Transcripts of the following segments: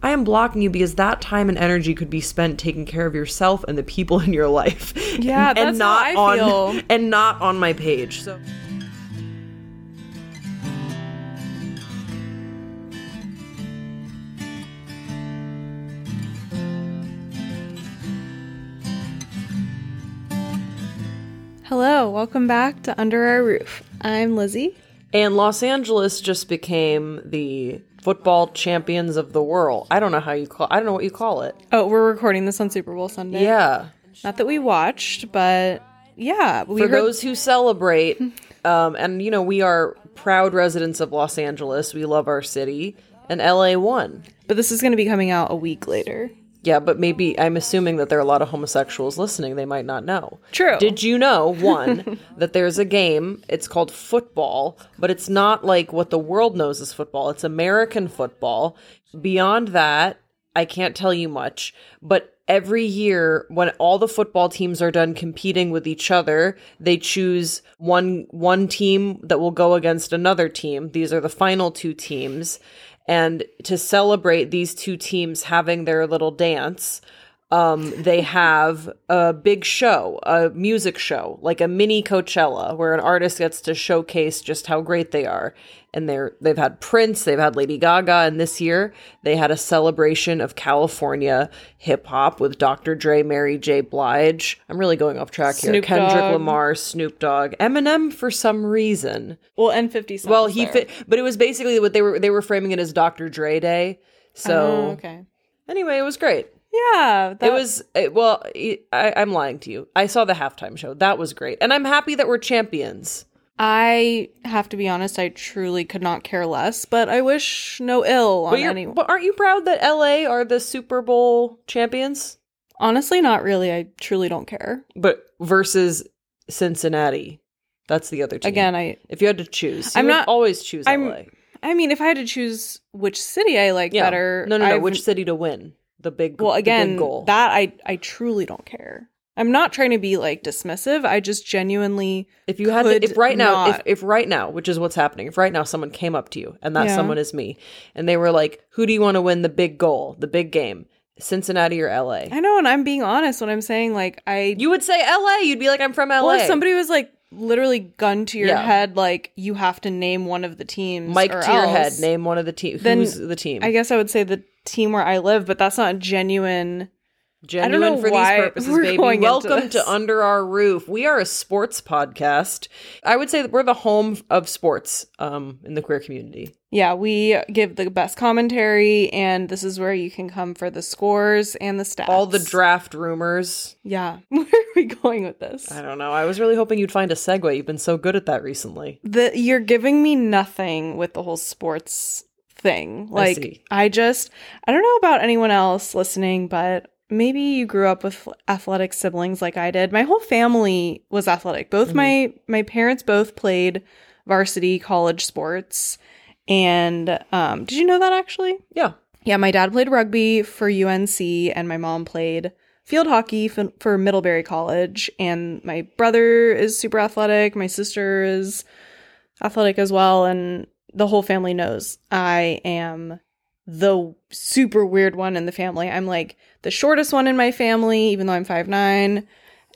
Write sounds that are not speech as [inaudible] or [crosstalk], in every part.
I am blocking you because that time and energy could be spent taking care of yourself and the people [laughs] in your life. Yeah, and, that's and not how I on feel. [laughs] and not on my page. So Hello, welcome back to Under Our Roof. I'm Lizzie. And Los Angeles just became the football champions of the world. I don't know how you call I don't know what you call it. Oh, we're recording this on Super Bowl Sunday. Yeah. Not that we watched, but yeah, we For heard those who celebrate, [laughs] um, and you know, we are proud residents of Los Angeles. We love our city. And LA won. but this is going to be coming out a week later. Yeah, but maybe I'm assuming that there are a lot of homosexuals listening. They might not know. True. Did you know, one, [laughs] that there's a game, it's called football, but it's not like what the world knows as football. It's American football. Beyond that, I can't tell you much, but every year when all the football teams are done competing with each other, they choose one one team that will go against another team. These are the final two teams. And to celebrate these two teams having their little dance, um, they have a big show, a music show, like a mini Coachella, where an artist gets to showcase just how great they are. And they're they've had Prince, they've had Lady Gaga, and this year they had a celebration of California hip hop with Dr. Dre, Mary J. Blige. I'm really going off track here. Snoop Kendrick Dogg. Lamar, Snoop Dogg, Eminem for some reason. Well, and 50 Cent. Well, he fit, but it was basically what they were they were framing it as Dr. Dre Day. So Oh, okay. anyway, it was great. Yeah, that It was it, well. it- I, I'm lying to you. I saw the halftime show. That was great, and I'm happy that we're champions. I have to be honest, I truly could not care less, but I wish no ill on But, anyone. but aren't you proud that LA are the Super Bowl champions? Honestly, not really. I truly don't care. But versus Cincinnati, that's the other team. Again, I if you had to choose, you I'm not- always choose I'm- LA. I mean, if I had to choose which city I like Yeah. better, No, no, no. I've- Which city to win? The big. well, the big again, goal. that I I truly don't care. I'm not trying to be like dismissive. I just genuinely If you had to, if right now, if, not. if right now, which is what's happening, if right now someone came up to you and that Yeah. someone is me, and they were like, "Who do you want to win the big goal, the big game, Cincinnati or LA?" I know, and I'm being honest when I'm saying like I. You would say LA. You'd be like, "I'm from LA." well, if somebody was like literally gun to your Yeah. head, like you have to name one of the teams. Mike to your head. Name one of the team. Who's the team? I guess I would say the team where I live, but that's not genuine. Genuine know for why these purposes, baby. Welcome to Under Our Roof. We are a sports podcast. I would say that we're the home of sports um, in the queer community. Yeah, we give the best commentary, and this is where you can come for the scores and the stats. All the draft rumors. Yeah, [laughs] where are we going with this? I don't know. I was really hoping you'd find a segue. You've been so good at that recently. the you're giving me nothing with the whole sports thing. Like see. I, just I don't know about anyone else listening, but maybe you grew up with athletic siblings like I did. My whole family was athletic. Both my my parents both played varsity college sports. And um did you know that actually? Yeah. Yeah, my dad played rugby for UNC and my mom played field hockey f- for Middlebury College and my brother is super athletic, my sister is athletic as well and the whole family knows I am the super weird one in the family. I'm like the shortest one in my family even though I'm 5'9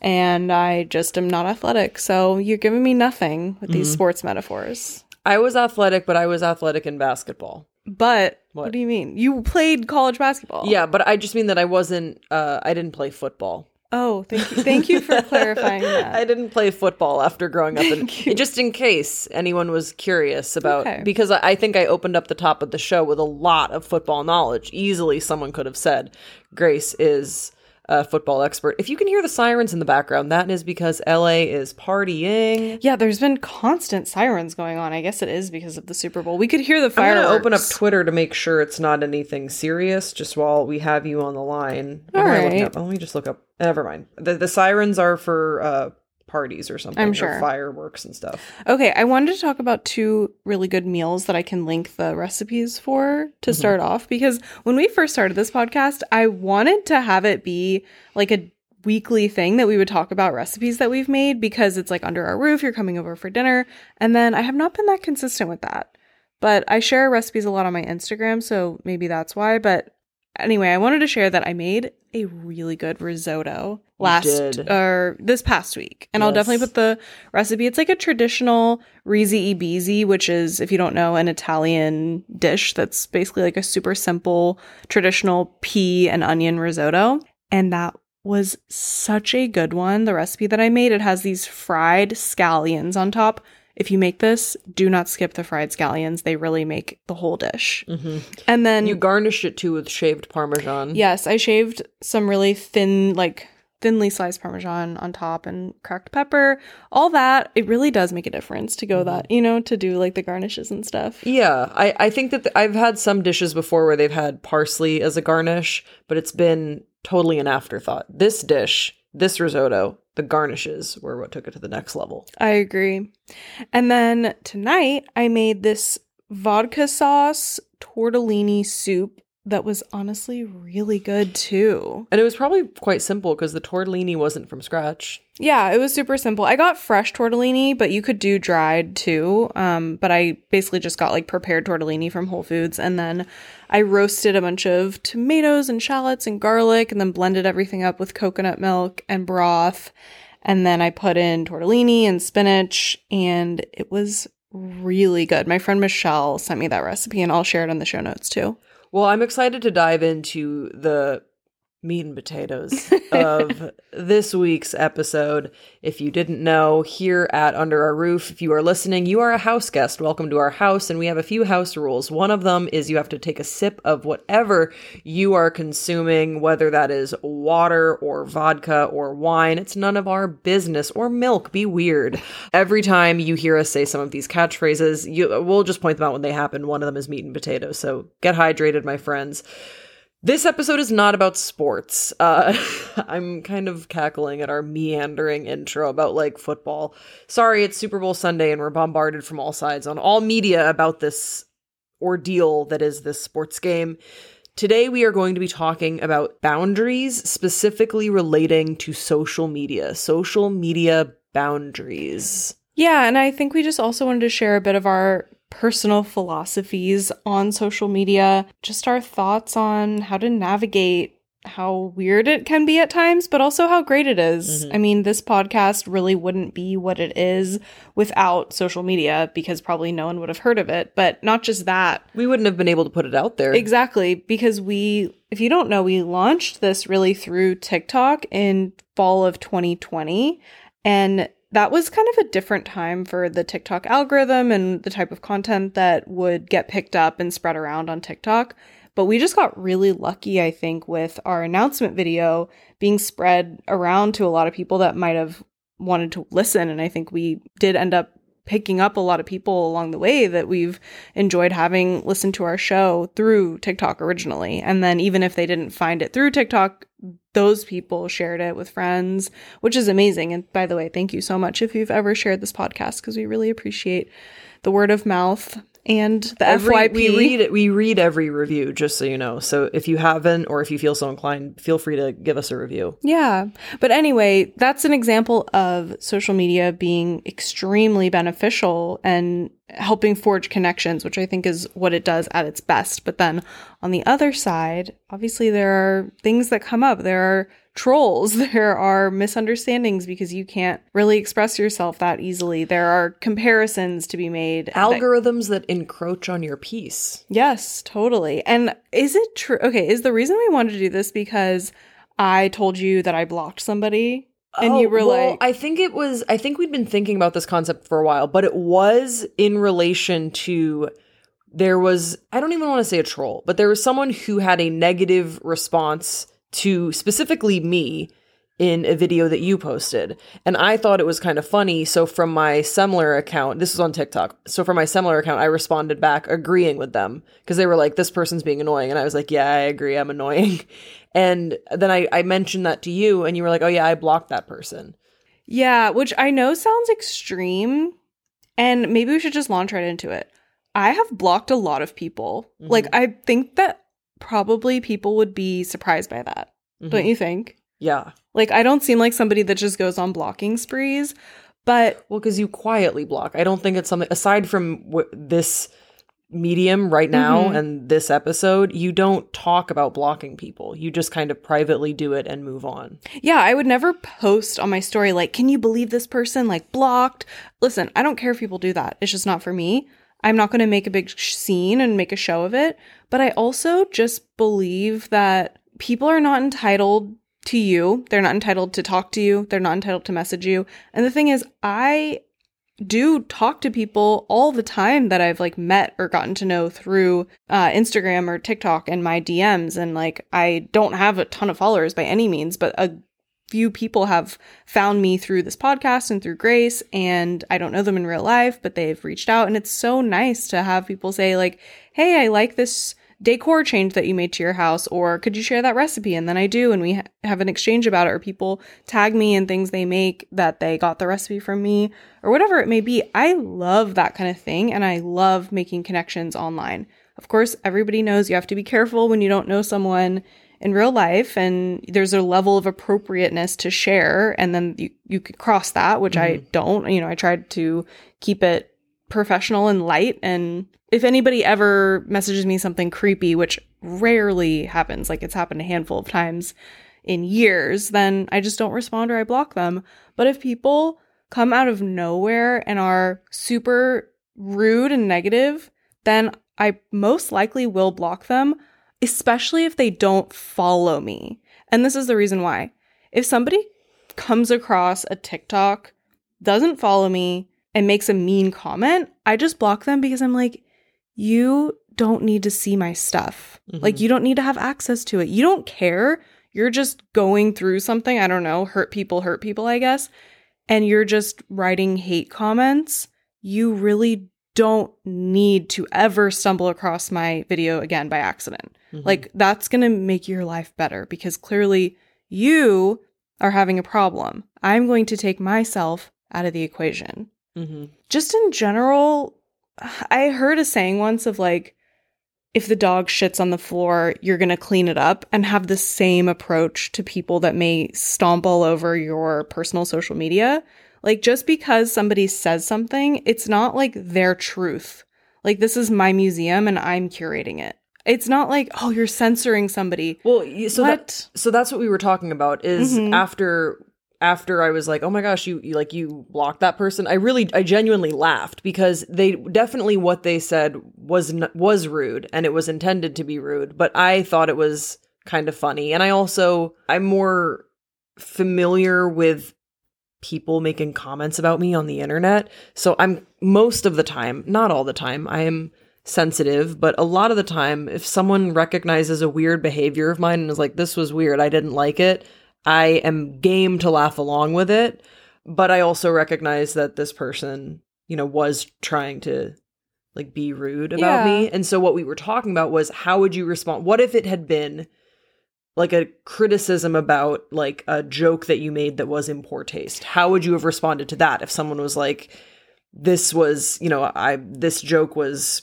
and I just am not athletic. So you're giving me nothing with these sports metaphors. I was athletic, but I was athletic in basketball. But what? What? do you mean? You played college basketball. Yeah, but I just mean that I wasn't. Uh, I didn't play football. Oh, thank you. Thank you for clarifying [laughs] that. I didn't play football after growing up, and just in case anyone was curious about, Okay. because I think I opened up the top of the show with a lot of football knowledge. Easily, someone could have said Grace is a football expert. If you can hear the sirens in the background, that is because LA is partying. Yeah, there's been constant sirens going on. I guess it is because of the Super Bowl. We could hear the fire. I'm gonna open up Twitter to make sure it's not anything serious. Just while we have you on the line, All right. up? Oh, let me just look up. Never mind. The the sirens are for uh, parties or something. I'm sure. fireworks and stuff. Okay, I wanted to talk about two really good meals that I can link the recipes for to Mm-hmm. start off because when we first started this podcast, I wanted to have it be like a weekly thing that we would talk about recipes that we've made because it's like under our roof, you're coming over for dinner. And then I have not been that consistent with that. But I share recipes a lot on my Instagram, so maybe that's why. But anyway, I wanted to share that I made a really good risotto last or this past week. And I'll definitely put the recipe. It's like a traditional rizi e bizi, which is, if you don't know, an Italian dish that's basically like a super simple traditional pea and onion risotto. And that was such a good one. The recipe that I made, it has these fried scallions on top. If you make this, do not skip the fried scallions. They really make the whole dish. hmm And then You garnish it too with shaved parmesan. Yes, I shaved some really thin, like thinly sliced parmesan on top and cracked pepper. All that, it really does make a difference to go that, you know, to do like the garnishes and stuff. Yeah, I, I think that th- I've had some dishes before where they've had parsley as a garnish, but it's been totally an afterthought. This dish, this risotto, the garnishes were what took it to the next level. I agree. And then tonight I made this vodka sauce tortellini soup that was honestly really good too. And it was probably quite simple because the tortellini wasn't from scratch. Yeah, it was super simple. I got fresh tortellini, but you could do dried too. Um, but I basically just got like prepared tortellini from Whole Foods, and then I roasted a bunch of tomatoes and shallots and garlic, and then blended everything up with coconut milk and broth. And then I put in tortellini and spinach, and it was really good. My friend Michelle sent me that recipe, and I'll share it in the show notes too. Well, I'm excited to dive into the meat and potatoes [laughs] of this week's episode. If you didn't know, here at Under Our Roof, if you are listening, you are a house guest. Welcome to our house, and we have a few house rules. One of them is you have to take a sip of whatever you are consuming, whether that is water or vodka or wine. It's none of our business or milk. Be weird. Every time you hear us say some of these catchphrases, you we'll just point them out when they happen. One of them is meat and potatoes. So get hydrated, my friends. This episode is not about sports. Uh, [laughs] I'm kind of cackling at our meandering intro about like football. Sorry, it's Super Bowl Sunday and we're bombarded from all sides on all media about this ordeal that is this sports game. Today, we are going to be talking about boundaries, specifically relating to social media, social media boundaries. Yeah, and I think we just also wanted to share a bit of our personal philosophies on social media, just our thoughts on how to navigate how weird it can be at times, but also how great it is. Mhm. I mean, this podcast really wouldn't be what it is without social media because probably no one would have heard of it. But not just that, We wouldn't have been able to put it out there. Exactly, because we, if you don't know, we launched this really through TikTok in fall of 2020. And that was kind of a different time for the TikTok algorithm and the type of content that would get picked up and spread around on TikTok. But we just got really lucky, I think, with our announcement video being spread around to a lot of people that might have wanted to listen. And I think we did end up picking up a lot of people along the way that we've enjoyed having listened to our show through TikTok originally. And then even if they didn't find it through TikTok, those people shared it with friends, which is amazing. And by the way, thank you so much if you've ever shared this podcast because we really appreciate the word of mouth and the Every- FYP. We read it. We read every review, just so you know. So if you haven't, or if you feel so inclined, feel free to give us a review. Yeah. But anyway, that's an example of social media being extremely beneficial and helping forge connections, which I think is what it does at its best. But then on the other side, obviously there are things that come up. There are trolls, [laughs] there are misunderstandings because you can't really express yourself that easily. There are comparisons to be made. Algorithms that encroach on your peace. Yes, totally. And is it true? Okay, is the reason we wanted to do this because I told you that I blocked somebody and you oh, were Oh, well, like, I think it was. I think we'd been thinking about this concept for a while, but it was in relation to. There was. I don't even want to say a troll, but there was someone who had a negative response to specifically me in a video that you posted. And I thought it was kind of funny. So from my Semler account, this was on TikTok. So from my Semler account, I responded back agreeing with them because they were like, this person's being annoying. And I was like, yeah, I agree. I'm annoying. [laughs] And then I, I mentioned that to you and you were like, oh yeah, I blocked that person. yeah, which I know sounds extreme. And maybe we should just launch right into it. I have blocked a lot of people. Mhm. Like, I think that probably people would be surprised by that. Mhm. Don't you think? Yeah. Like, I don't seem like somebody that just goes on blocking sprees, but Well, because you quietly block. I don't think it's something aside from w- this medium right now Mhm. and this episode, you don't talk about blocking people. You just kind of privately do it and move on. Yeah, I would never post on my story like, "Can you believe this person like blocked?" Listen, I don't care if people do that. It's just not for me. I'm not going to make a big scene and make a show of it, but I also just believe that people are not entitled to you. They're not entitled to talk to you. They're not entitled to message you. And the thing is, I do talk to people all the time that I've like met or gotten to know through uh, Instagram or TikTok and my DMs. And like, I don't have a ton of followers by any means, but a few people have found me through this podcast and through Grace. And I don't know them in real life, but they've reached out. And it's so nice to have people say, like, hey, I like this decor change that you made to your house or could you share that recipe and then i do and we ha- have an exchange about it or people tag me in things they make that they got the recipe from me or whatever it may be i love that kind of thing and i love making connections online of course everybody knows you have to be careful when you don't know someone in real life and there's a level of appropriateness to share and then you, you could cross that which i mm-hmm. don't. You know i tried to keep it professional and light and if anybody ever messages me something creepy which rarely happens like it's happened a handful of times in years then i just don't respond or i block them. But if people come out of nowhere and are super rude and negative then i most likely will block them especially if they don't follow me and this is the reason why if somebody comes across a tiktok doesn't follow me and makes a mean comment, I just block them because I'm like, you don't need to see my stuff. Mm-hmm. Like, you don't need to have access to it. You don't care. You're just going through something. I don't know, hurt people, hurt people, I guess. And you're just writing hate comments. You really don't need to ever stumble across my video again by accident. Mhm. Like, that's going to make your life better because clearly you are having a problem. I'm going to take myself out of the equation Mhm. just in general, I heard a saying once of like, if the dog shits on the floor, you're going to clean it up and have the same approach to people that may stomp all over your personal social media. Like, just because somebody says something, it's not like their truth. Like, this is my museum and I'm curating it. It's not like, oh, you're censoring somebody. Well, so that, so that's what we were talking about is Mhm. after after I was like, "Oh my gosh, you, you like you blocked that person." I really I genuinely laughed because they definitely what they said was was rude and it was intended to be rude, but I thought it was kind of funny. And I also I'm more familiar with people making comments about me on the internet. So I'm most of the time, not all the time, I am sensitive, but a lot of the time, if someone recognizes a weird behavior of mine and is like, this was weird, I didn't like it, I am game to laugh along with it. But I also recognize that this person, you know, was trying to like be rude about Yeah. me. And so what we were talking about was how would you respond? What if it had been like a criticism about like a joke that you made that was in poor taste? How would you have responded to that if someone was like, this was, you know, I this joke was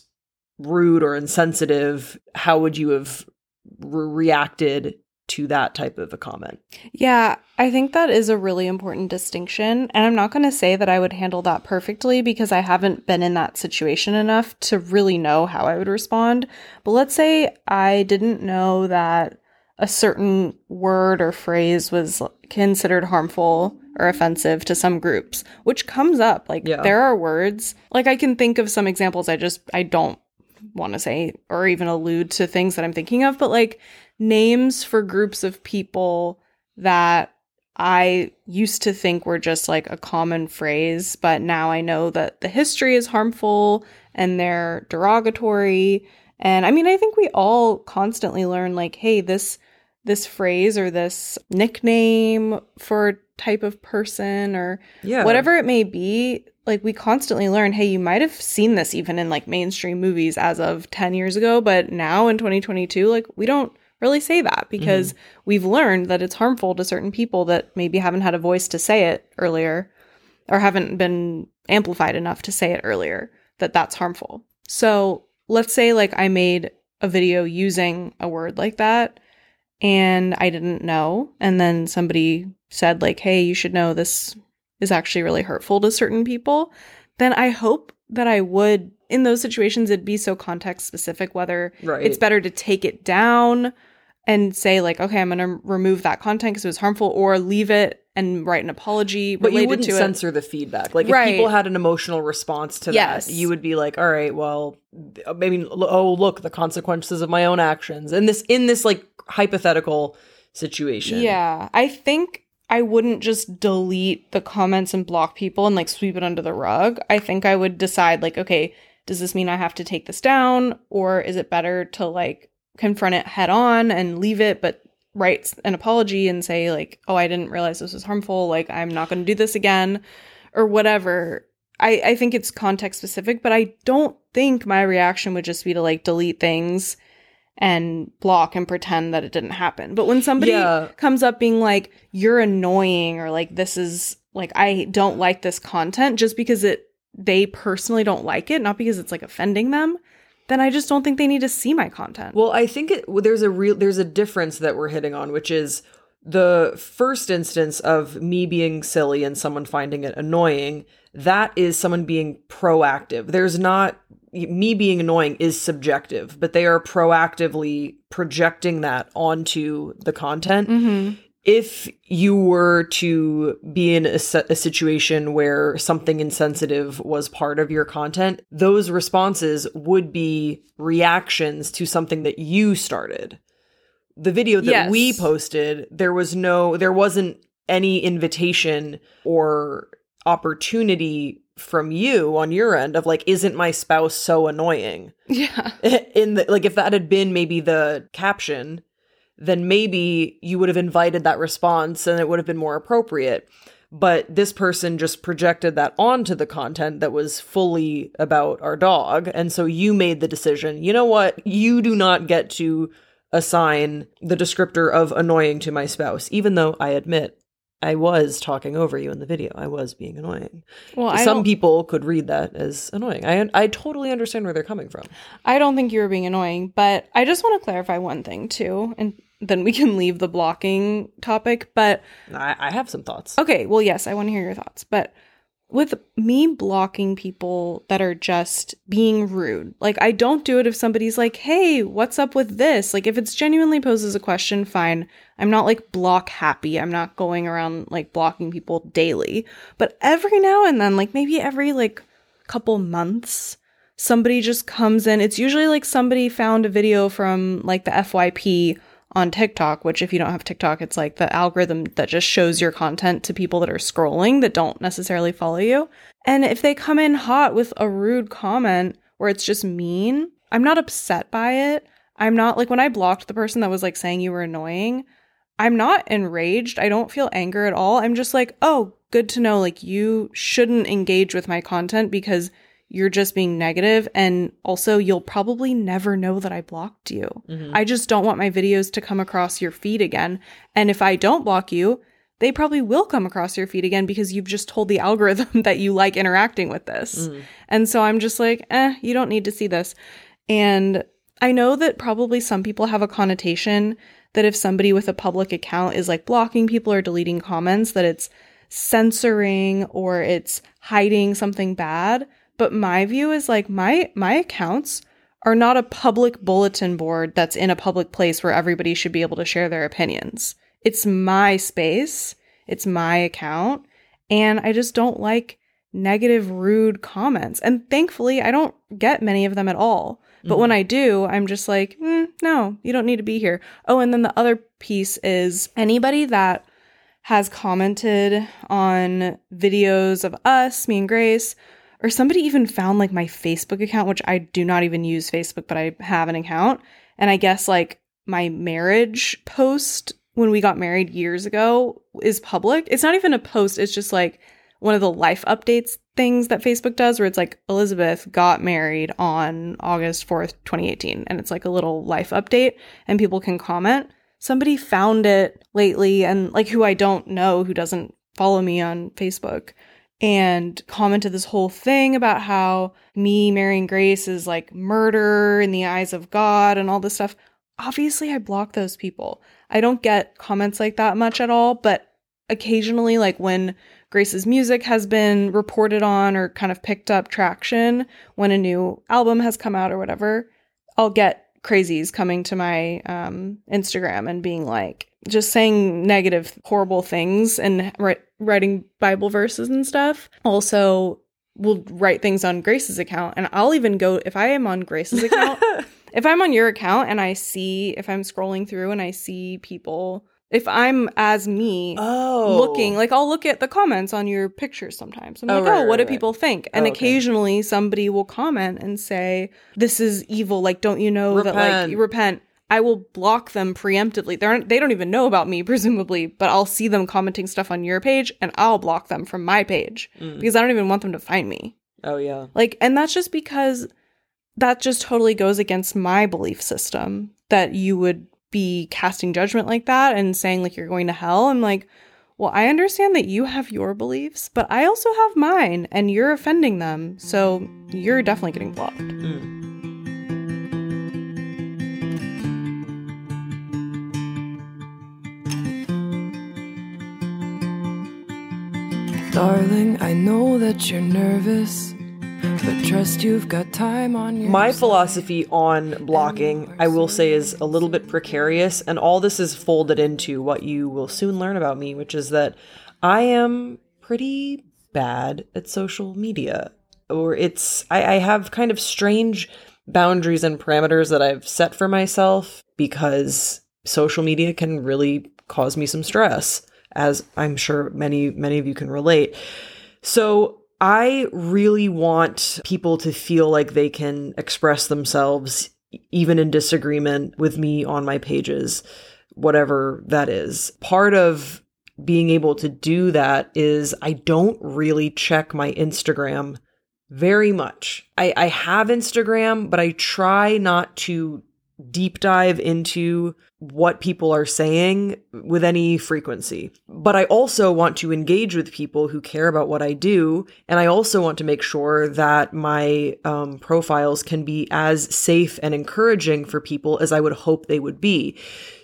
rude or insensitive? How would you have re- reacted to that type of a comment? Yeah, I think that is a really important distinction. And I'm not going to say that I would handle that perfectly because I haven't been in that situation enough to really know how I would respond. But let's say I didn't know that a certain word or phrase was considered harmful or offensive to some groups, which comes up. Like Yeah. there are words, like I can think of some examples I just I don't want to say or even allude to things that I'm thinking of, but like names for groups of people that I used to think were just like a common phrase, but now I know that the history is harmful and they're derogatory. And I mean, I think we all constantly learn like, hey, this this phrase or this nickname for a type of person or Yeah. whatever it may be like we constantly learn hey you might have seen this even in like mainstream movies as of 10 years ago but now in 2022 like we don't really say that because mm-hmm. we've learned that it's harmful to certain people that maybe haven't had a voice to say it earlier or haven't been amplified enough to say it earlier that that's harmful so let's say like i made a video using a word like that and i didn't know and then somebody said like hey you should know this is actually really hurtful to certain people, then I hope that I would in those situations it'd be so context specific whether Right. it's better to take it down and say like okay I'm going to remove that content because it was harmful or leave it and write an apology But you wouldn't to it. censor the feedback. Like Right. if people had an emotional response to Yes. that, you would be like, "All right, well, I uh, mean, oh, look, the consequences of my own actions." And this in this like hypothetical situation. Yeah, I think I wouldn't just delete the comments and block people and like sweep it under the rug. I think I would decide like, okay, does this mean I have to take this down or is it better to like confront it head on and leave it but write an apology and say like, "Oh, I didn't realize this was harmful. Like I'm not going to do this again." or whatever. I I think it's context specific, but I don't think my reaction would just be to like delete things and block and pretend that it didn't happen. But when somebody Yeah. comes up being like, you're annoying or like this is like I don't like this content just because it they personally don't like it, not because it's like offending them, then I just don't think they need to see my content. Well, I think it, there's a real there's a difference that we're hitting on, which is the first instance of me being silly and someone finding it annoying. That is someone being proactive. There's not me being annoying is subjective, but they are proactively projecting that onto the content. mm-hmm. If you were to be in a, a situation where something insensitive was part of your content, those responses would be reactions to something that you started. The video that Yes. we posted, there was no, there wasn't any invitation or opportunity from you on your end of like, isn't my spouse so annoying? Yeah. [laughs] in the like if that had been maybe the caption then maybe you would have invited that response and it would have been more appropriate. But this person just projected that onto the content that was fully about our dog. And so you made the decision you know what? You do not get to assign the descriptor of annoying to my spouse even though i admit i was talking over you in the video. I was being annoying. Well, I some people could read that as annoying. I i totally understand where they're coming from. I don't think you were being annoying, but I just want to clarify one thing too, and then we can leave the blocking topic. But I, I have some thoughts. Okay, well, yes, I want to hear your thoughts. But with me blocking people that are just being rude, like I don't do it if somebody's like, hey, what's up with this? Like, if it's genuinely poses a question, fine. I'm not like block happy. I'm not going around like blocking people daily. But every now and then, like maybe every like couple months, somebody just comes in. It's usually like somebody found a video from like the FYP on TikTok, which if you don't have TikTok, it's like the algorithm that just shows your content to people that are scrolling that don't necessarily follow you. And if they come in hot with a rude comment where it's just mean, I'm not upset by it. I'm not like when I blocked the person that was like saying you were annoying, I'm not enraged. I don't feel anger at all. I'm just like, oh, good to know. Like, you shouldn't engage with my content because you're just being negative and also you'll probably never know that I blocked you. Mhm. I just don't want my videos to come across your feed again. And if I don't block you, they probably will come across your feed again because you've just told the [laughs] algorithm that you like interacting with this. Mhm. And so I'm just like, eh, you don't need to see this. And I know that probably some people have a connotation that if somebody with a public account is like blocking people or deleting comments, that it's censoring or it's hiding something bad. But my view is like my my accounts are not a public bulletin board that's in a public place where everybody should be able to share their opinions. It's my space, it's my account, and I just don't like negative, rude comments. And thankfully, I don't get many of them at all. But when I do, I'm just like, mm, no, you don't need to be here. Oh, and then the other piece is anybody that has commented on videos of us, me and Grace, or somebody even found like my Facebook account, which I do not even use Facebook, but I have an account. And I guess like my marriage post when we got married years ago is public. It's not even a post, it's just like one of the life updates things that Facebook does where it's like Elizabeth got married on August 4th, 2018. And it's like a little life update and people can comment. Somebody found it lately and like who I don't know, who doesn't follow me on Facebook and commented this whole thing about how me marrying Grace is like murder in the eyes of God and all this stuff. Obviously, I block those people. I don't get comments like that much at all, but occasionally, like when Grace's music has been reported on or kind of picked up traction when a new album has come out or whatever, I'll get crazies coming to my um, Instagram and being like, just saying negative, horrible things and ri- writing Bible verses and stuff. Also, will write things on Grace's account. And I'll even go, if I am on Grace's account, [laughs] if I'm on your account and I see, if I'm scrolling through and I see people, if I'm as me, oh, looking like I'll look at the comments on your pictures sometimes. I'm Oh, like, right, oh, what right, do right. people think? And Oh, okay. occasionally somebody will comment and say, "This is evil." Like, don't you know that Repent. like repent? I will block them preemptively. They. They don't even know about me, [laughs] presumably, but I'll see them commenting stuff on your page, and I'll block them from my page Mm. because I don't even want them to find me. Oh yeah. Like, and that's just because that just totally goes against my belief system that you would be casting judgment like that and saying like you're going to hell. I'm like, well, I understand that you have your beliefs, but I also have mine and you're offending them. So you're definitely getting blocked. Mm. Darling, I know that you're nervous, but trust you've got time on your My philosophy on blocking, I will say, is a little bit precarious, and all this is folded into what you will soon learn about me, which is that I am pretty bad at social media. Or it's, I, I have kind of strange boundaries and parameters that I've set for myself because social media can really cause me some stress, as I'm sure many, many of you can relate. So I really want people to feel like they can express themselves even in disagreement with me on my pages, whatever that is. Part of being able to do that is I don't really check my Instagram very much. I, I have Instagram, but I try not to deep dive into what people are saying with any frequency. But I also want to engage with people who care about what I do. And I also want to make sure that my um, profiles can be as safe and encouraging for people as I would hope they would be.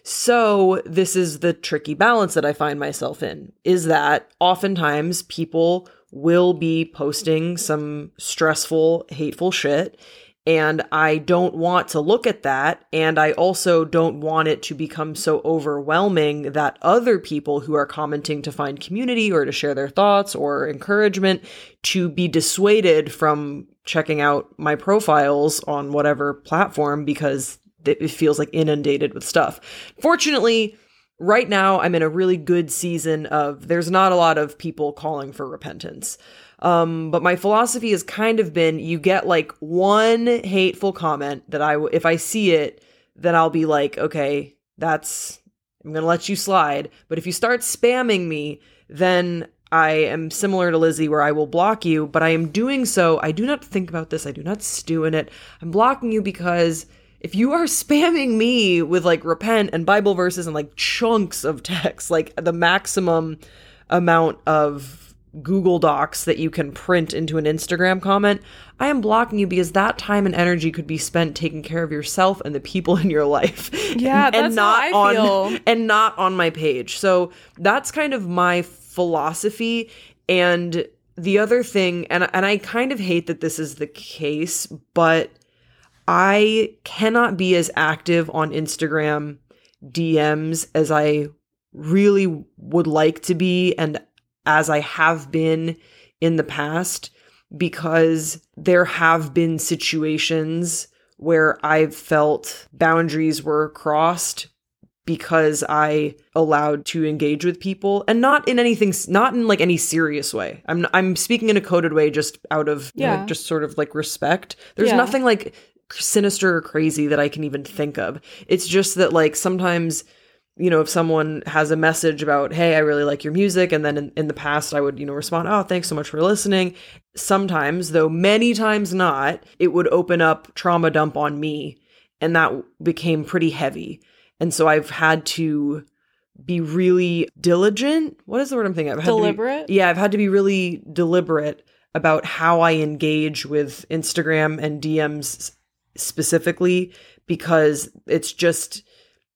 So this is the tricky balance that I find myself in is that oftentimes people will be posting some stressful, hateful shit. And I don't want to look at that. And I also don't want it to become so overwhelming that other people who are commenting to find community or to share their thoughts or encouragement to be dissuaded from checking out my profiles on whatever platform because it feels like inundated with stuff. Fortunately, right now I'm in a really good season of there's not a lot of people calling for repentance. Um, but my philosophy has kind of been you get like one hateful comment that I, if I see it, then I'll be like, okay, that's, I'm going to let you slide. But if you start spamming me, then I am similar to Lizzie where I will block you, but I am doing so. I do not think about this. I do not stew in it. I'm blocking you because if you are [laughs] spamming me with like repent and Bible verses and like chunks of text, like the maximum amount of Google Docs that you can print into an Instagram comment, I am blocking you because that time and energy could be spent taking care of yourself and the people [laughs] in your life. Yeah, and, that's and not how I on feel. [laughs] and not on my page. So that's kind of my philosophy and the other thing and and I kind of hate that this is the case, but I cannot be as active on Instagram DMs as I really would like to be and as I have been in the past because there have been situations where I've felt boundaries were crossed because I allowed to engage with people and not in anything not in like any serious way. I'm I'm speaking in a coded way just out of you know, Yeah. just sort of like respect. There's Yeah. nothing like sinister or crazy that I can even think of. It's just that like sometimes you know, if someone has a message about, hey, I really like your music, and then in, in the past I would, you know, respond, oh, thanks so much for listening. Sometimes, though many times not, it would open up trauma dump on me, and that became pretty heavy. And so I've had to be really diligent. What is the word I'm thinking? of? To be- Deliberate? yeah, I've had to be really deliberate about how I engage with Instagram and DMs specifically because it's just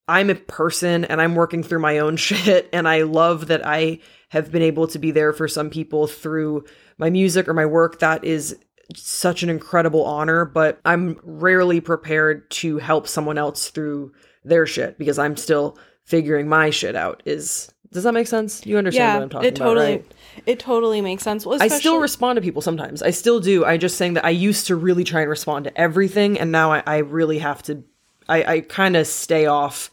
I'm a person and I'm working through my own [laughs] shit. And I love that I have been able to be there for some people through my music or my work. That is such an incredible honor, but I'm rarely prepared to help someone else through their shit because I'm still figuring my shit out. Is does that make sense? You understand yeah, what I'm talking it totally, about, right? It totally makes sense. Well, I still respond to people sometimes. I still do. I just saying that I used to really try and respond to everything, and now I, I really have to. I, I kind of stay off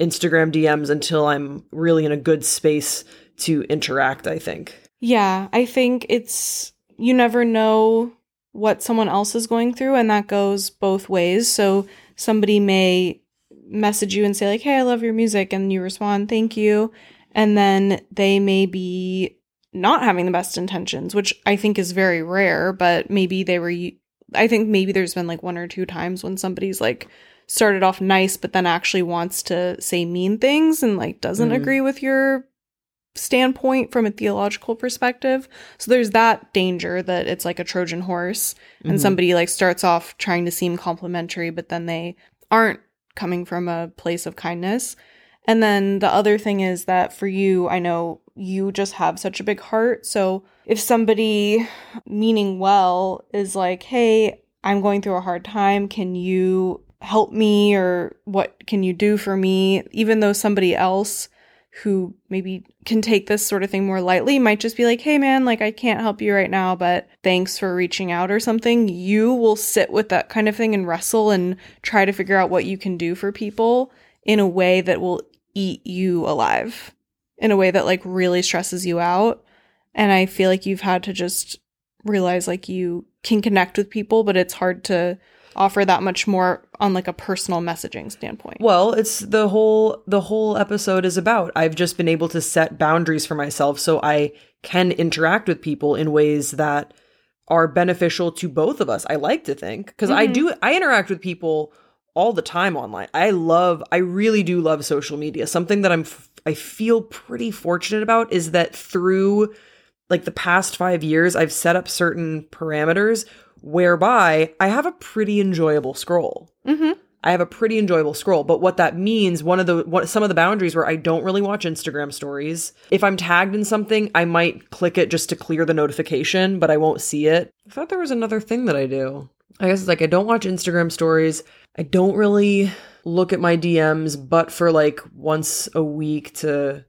Instagram DMs until I'm really in a good space to interact. I think. Yeah, I think it's you never know what someone else is going through, and that goes both ways. So somebody may message you and say like, "Hey, I love your music," and you respond, "Thank you," and then they may be not having the best intentions, which I think is very rare. But maybe they were. I think maybe there's been like one or two times when somebody's like started off nice, but then actually wants to say mean things and like doesn't Mhm. agree with your standpoint from a theological perspective. So there's that danger that it's like a Trojan horse and Mhm. somebody like starts off trying to seem complimentary, but then they aren't coming from a place of kindness. And then the other thing is that for you, I know you just have such a big heart. So if somebody meaning well is like, hey, I'm going through a hard time, can you help me or what can you do for me? Even though somebody else who maybe can take this sort of thing more lightly might just be like, hey man, like I can't help you right now, but thanks for reaching out or something. You will sit with that kind of thing and wrestle and try to figure out what you can do for people in a way that will eat you alive, in a way that like really stresses you out. And I feel like you've had to just realize like you can connect with people, but it's hard to offer that much more on like a personal messaging standpoint. Well, it's the whole the whole episode is about. I've just been able to set boundaries for myself so I can interact with people in ways that are beneficial to both of us. I like to think because I Mhm. do I interact with people all the time online. I love I really do love social media. Something that I'm f- I feel pretty fortunate about is that through like the past 5 years I've set up certain parameters whereby I have a pretty enjoyable scroll. Mm-hmm. I have a pretty enjoyable scroll, but what that means, one of the what some of the boundaries where I don't really watch Instagram stories. If I'm tagged in something, I might click it just to clear the notification, but I won't see it. I thought there was another thing that I do. I guess it's like I don't watch Instagram stories. I don't really look at my DMs, but for like once a week to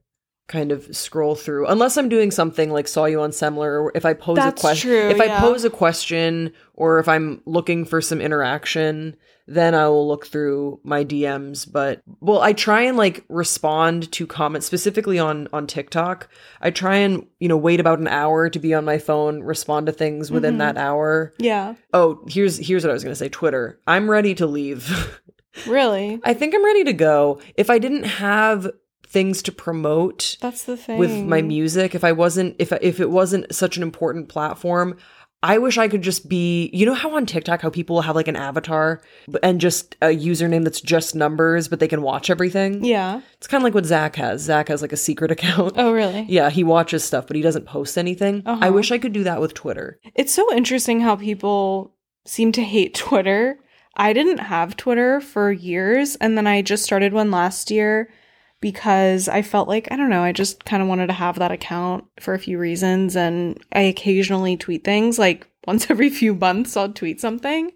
kind of scroll through unless i'm doing something like saw you on semler or if i pose That's a question if i pose a question or if i'm looking for some interaction then i will look through my dms but well i try and like respond to comments specifically on on tiktok. I try and you know wait about an hour to be on my phone respond to things within Mhm. that hour. Yeah. oh here's here's what i was going to say twitter. I'm ready to leave. [laughs] Really? i think i'm ready to go. If i didn't have things to promote That's the thing. with my music if i wasn't if if it wasn't such an important platform i wish i could just be you know how on tiktok how people have like an avatar and just a username that's just numbers but they can watch everything Yeah. it's kind of like what zach has zach has like a secret [laughs] account Oh, really? yeah he watches stuff but he doesn't post anything i Uh-huh. wish i could do that with twitter It's so interesting how people seem to hate Twitter. I didn't have Twitter for years, and then I just started one last year because I felt like, I don't know, I just kind of wanted to have that account for a few reasons. And I occasionally tweet things, like [laughs] once every few months, I'll tweet something.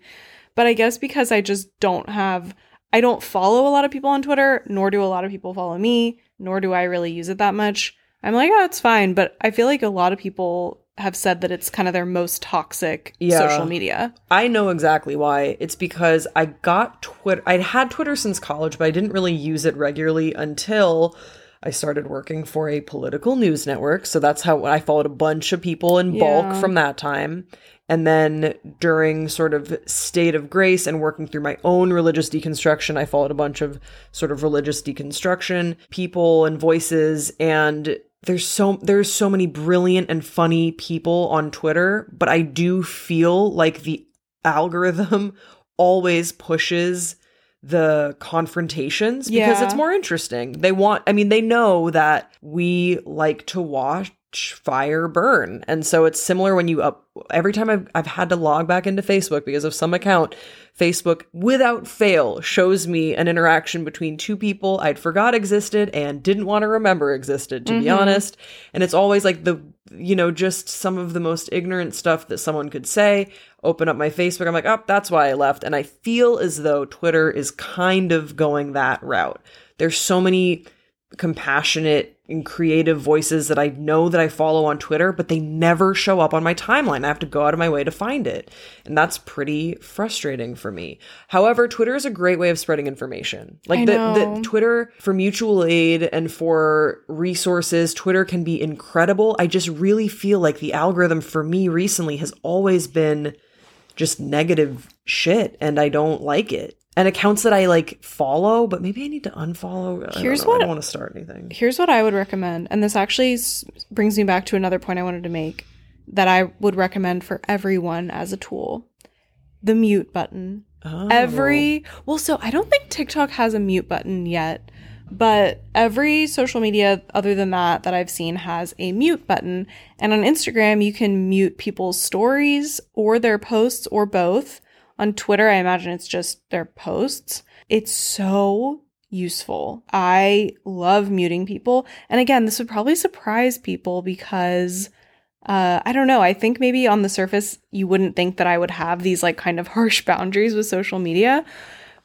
But I guess because I just don't have, I don't follow a lot of people on Twitter, nor do a lot of people follow me, nor do I really use it that much. I'm like, oh, it's fine. But I feel like a lot of people have said that it's kind of their most toxic Yeah. social media. I know exactly why. It's because I got Twitter. I'd had Twitter since college, but I didn't really use it regularly until I started working for a political news network. So that's how I followed a bunch of people in bulk Yeah. from that time. And then during sort of state of grace and working through my own religious deconstruction, I followed a bunch of sort of religious deconstruction people and voices and there's so there's so many brilliant and funny people on Twitter, but I do feel like the algorithm always pushes the confrontations because Yeah. it's more interesting. They want I mean they know that we like to watch fire burn. And so it's similar when you up every time I've I've had to log back into Facebook because of some account, Facebook without fail shows me an interaction between two people I'd forgot existed and didn't want to remember existed to mm-hmm. be honest. And it's always like the you know just some of the most ignorant stuff that someone could say. Open up my Facebook, I'm like, "Oh, that's why I left." And I feel as though Twitter is kind of going that route. There's so many compassionate and creative voices that I know that I follow on Twitter, but they never show up on my timeline. I have to go out of my way to find it. And that's pretty frustrating for me. However, Twitter is a great way of spreading information. Like the, the Twitter for mutual aid and for resources, Twitter can be incredible. I just really feel like the algorithm for me recently has always been just negative shit and I don't like it and accounts that I like follow, but maybe I need to unfollow. Here's I what I don't want to start anything. Here's what I would recommend, and this actually brings me back to another point I wanted to make that I would recommend for everyone as a tool: the mute button. Oh. Every well, so I don't think TikTok has a mute button yet, but every social media other than that that I've seen has a mute button, and on Instagram you can mute people's stories or their posts or both on Twitter, I imagine it's just their posts. It's so useful. I love muting people. And again, this would probably surprise people because uh, I don't know. I think maybe on the surface, you wouldn't think that I would have these like kind of [laughs] harsh boundaries with social media,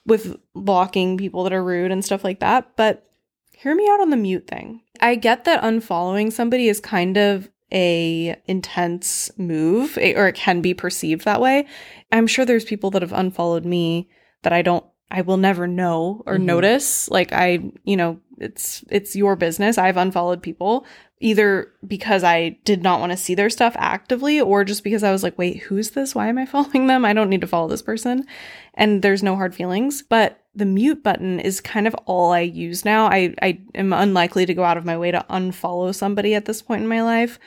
with blocking people that are rude and stuff like that. But hear me out on the mute thing. I get that unfollowing somebody is kind of a intense move or it can be perceived that way. I'm sure there's people that have unfollowed me that I don't I will never know or mm-hmm. notice. Like I, you know, it's it's your business. I've unfollowed people either because I did not want to see their stuff actively or just because I was like, "Wait, who's this? Why am I [laughs] following them? I don't need to follow this person." And there's no hard feelings, but the mute button is kind of all I use now. I, I am unlikely to go out of my way to unfollow somebody at this point in my life,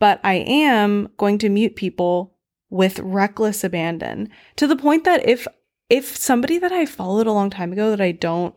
but I am going to mute people with reckless abandon to the point that if if somebody that I followed a long time ago that I don't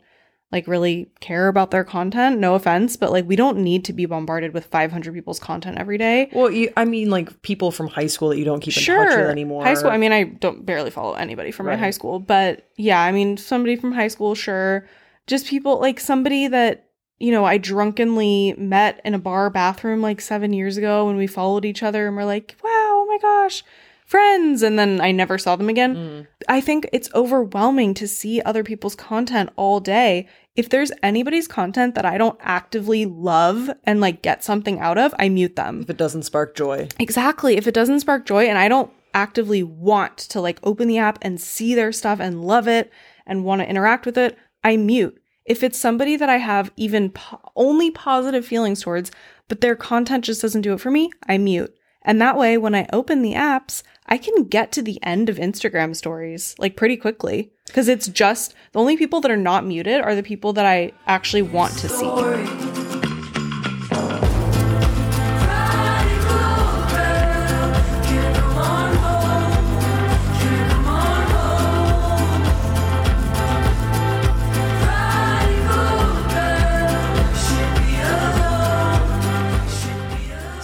like really care about their content. No offense, but like we don't need to be bombarded with 500 people's content every day. Well, you, I mean, like people from high school that you don't keep in sure. touch with anymore. High school. I mean, I don't barely follow anybody from right. my high school, but yeah, I mean, somebody from high school, sure. Just people like somebody that you know I drunkenly met in a bar bathroom like seven years ago when we followed each other and we're like, wow, oh my gosh friends and then I never saw them again. Mm. I think it's overwhelming to see other people's content all day. If there's anybody's content that I don't actively love and like get something out of, I mute them. If it doesn't spark joy. Exactly. If it doesn't spark joy and I don't actively want to like open the app and see their stuff and love it and want to interact with it, I mute. If it's somebody that I have even po- only positive feelings towards, but their content just doesn't do it for me, I mute. And that way, when I open the apps, I can get to the end of Instagram stories like pretty quickly because it's just the only people that are not muted are the people that I actually want to see.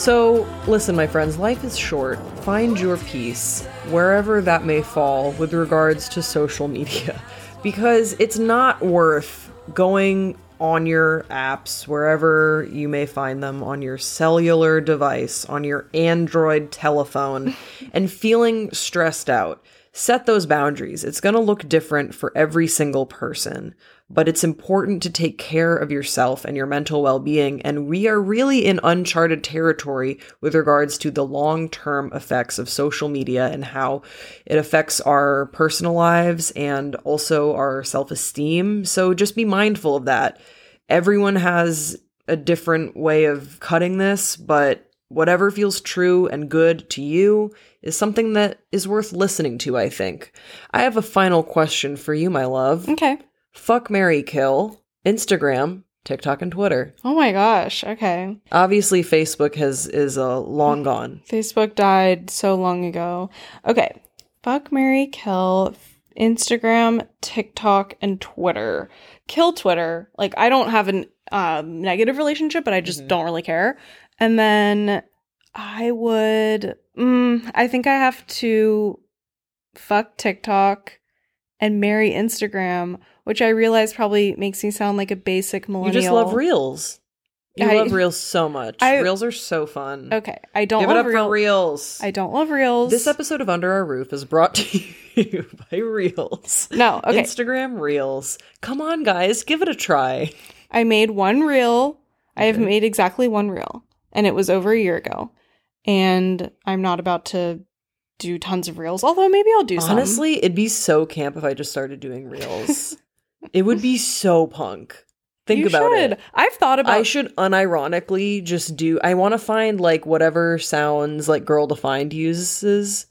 So, listen, my friends, life is short. Find your peace wherever that may fall with regards to social media [laughs] because it's not worth going on your apps, wherever you may find them, on your cellular device, on your Android telephone, [laughs] and feeling stressed out. Set those boundaries. It's going to look different for every single person but it's important to take care of yourself and your mental well being. And we are really in uncharted territory with regards to the long term effects of social media and how it affects our personal lives and also our self esteem. So just be mindful of that. Everyone has a different way of cutting this, but whatever feels true and good to you is something that is worth listening to, I think. I have a final question for you, my love. Okay. Fuck Mary Kill, Instagram, TikTok and Twitter. Oh my gosh. Okay. Obviously Facebook has is uh, long gone. Facebook died so long ago. Okay. Fuck Mary Kill, Instagram, TikTok and Twitter. Kill Twitter. Like I don't have a um, negative relationship, but I just Mhm. don't really care. And then I would, mm, I think I have to fuck TikTok and marry Instagram, which I realize probably makes me sound like a basic millennial. You just love reels. You I- love reels so much. I- reels are so fun. Okay, I don't Give it love up reel- for reels. I don't love reels. This episode of Under Our Roof is brought to [laughs] you by Reels. no, okay. Instagram Reels. Come on, guys, give it a try. I made one reel. I have made exactly one reel, and it was over a year ago. And I'm not about to do tons of reels, although maybe I'll do some. Honestly, it'd be so camp if I just started doing Reels. [laughs] it would be so punk. Think You about should. it. I've thought about I should unironically just do. I want to find like whatever sounds like Girl Defined uses,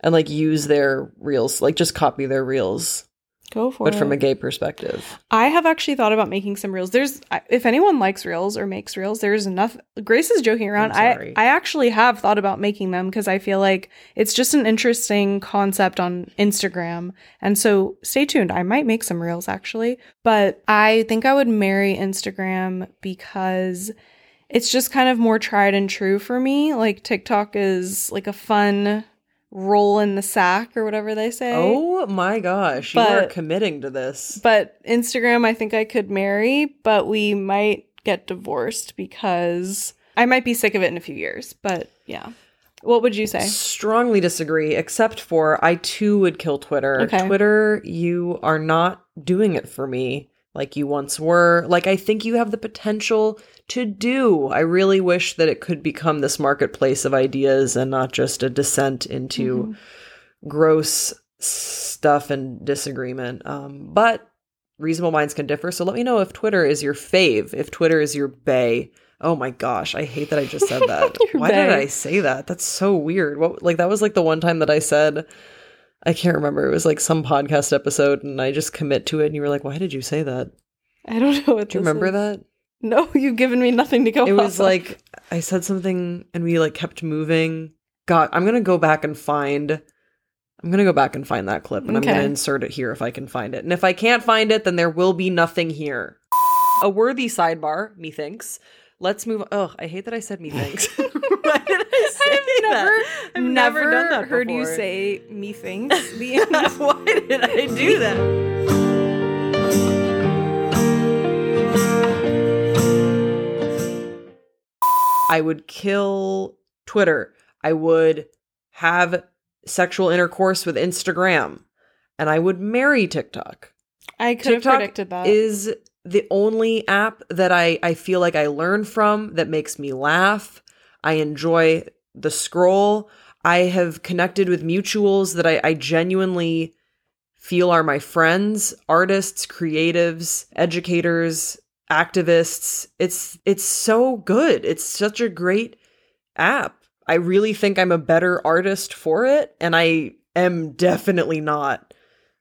and like use their reels, like just copy their reels, go for but it. from a gay perspective. I have actually thought about making some reels. There's if anyone likes reels or makes reels, there's enough. Grace is joking around. I. I actually have thought about making them because I feel like it's just an interesting concept on Instagram. And so stay tuned. I might make some reels actually, but I think I would marry Instagram because it's just kind of more tried and true for me. Like TikTok is like a fun roll in the sack or whatever they say. Oh my gosh, you are committing to this. But Instagram, I think I could marry, but we might get divorced because I might be sick of it in a few years. But yeah. What would you say? Strongly disagree, except for I too would kill Twitter. Okay. Twitter, you are not doing it for me like you once were. Like I think you have the potential to do. I really wish that it could become this marketplace of ideas and not just a descent into Mm-hmm. gross stuff and disagreement. Um, but reasonable minds can differ. So let me know if Twitter is your fave, if Twitter is your bae. Oh my gosh, I hate that I just said that. [laughs] Why did. I say that? That's so weird. What like that was like the one time that I said I can't remember. It was like some podcast episode and I just commit to it and you were like, "Why did you say that?" I don't know what Do you remember is. that? No, you've given me nothing to go It was of. like I said something and we like kept moving. God, I'm gonna go back and find. I'm gonna go back and find that clip and I'm gonna insert it here if I can find it. And if I can't find it, then there will be nothing here. A worthy sidebar, methinks. Let's move. Oh, I hate that I said methinks. [laughs] [laughs] did I say I've never, never, done that heard you say me thinks. [laughs] [laughs] Why did I do that? I would kill Twitter. I would have sexual intercourse with Instagram. And I would marry TikTok. I could have predicted that. is the only app that I, I feel like I learn from that makes me laugh. I enjoy the scroll. I have connected with mutuals that I, I genuinely feel are my friends, artists, creatives, educators, activists. It's it's so good. It's such a great app. I really think I'm a better artist for it and I am definitely not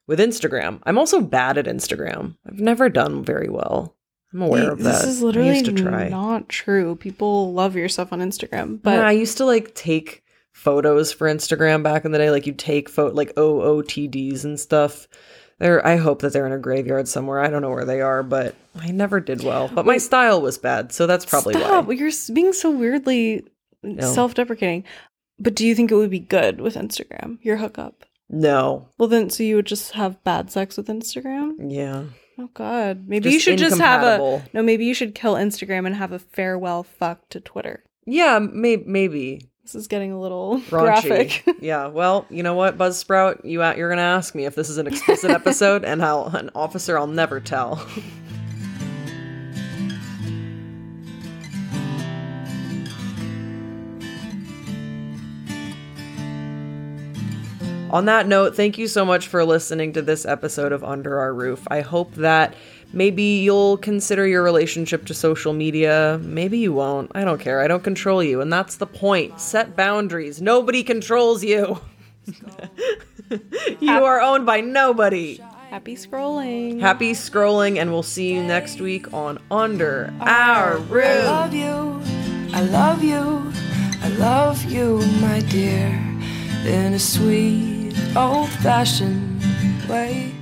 with Instagram. I'm also bad at Instagram. I've never done very well. I'm aware of that. This is I literally used to try. not true. People love your stuff on Instagram, But but I used to like take photos for Instagram back in the day. Like you take photo like OOTDs and stuff. They're I hope that they're in a graveyard somewhere. I don't know where they are, but I never did well. But my style was bad, so that's probably Stop. why. You're being so weirdly self-deprecating. But do you think it would be good with Instagram? Your hookup. No. Well, then, so you would just have bad sex with Instagram? Yeah. Oh God. Maybe you should just have a no. Maybe you should kill Instagram and have a farewell fuck to Twitter. Yeah, may- maybe. This is getting a little Raunchy. graphic. [laughs] yeah. Well, you know what, Buzzsprout, you you're gonna ask me if this is an explicit [laughs] episode, and how an officer I'll never tell. [laughs] On that note, thank you so much for listening to this episode of Under Our Roof. I hope that maybe you'll consider your relationship to social media. Maybe you won't. I don't care. I don't control you. And that's the point. Set boundaries. Nobody controls you. [laughs] you are owned by nobody. Happy scrolling. Happy scrolling, and we'll see you next week on Under Our Roof. I love you, I love you, I love you, my dear, in a sweet, old fashioned way.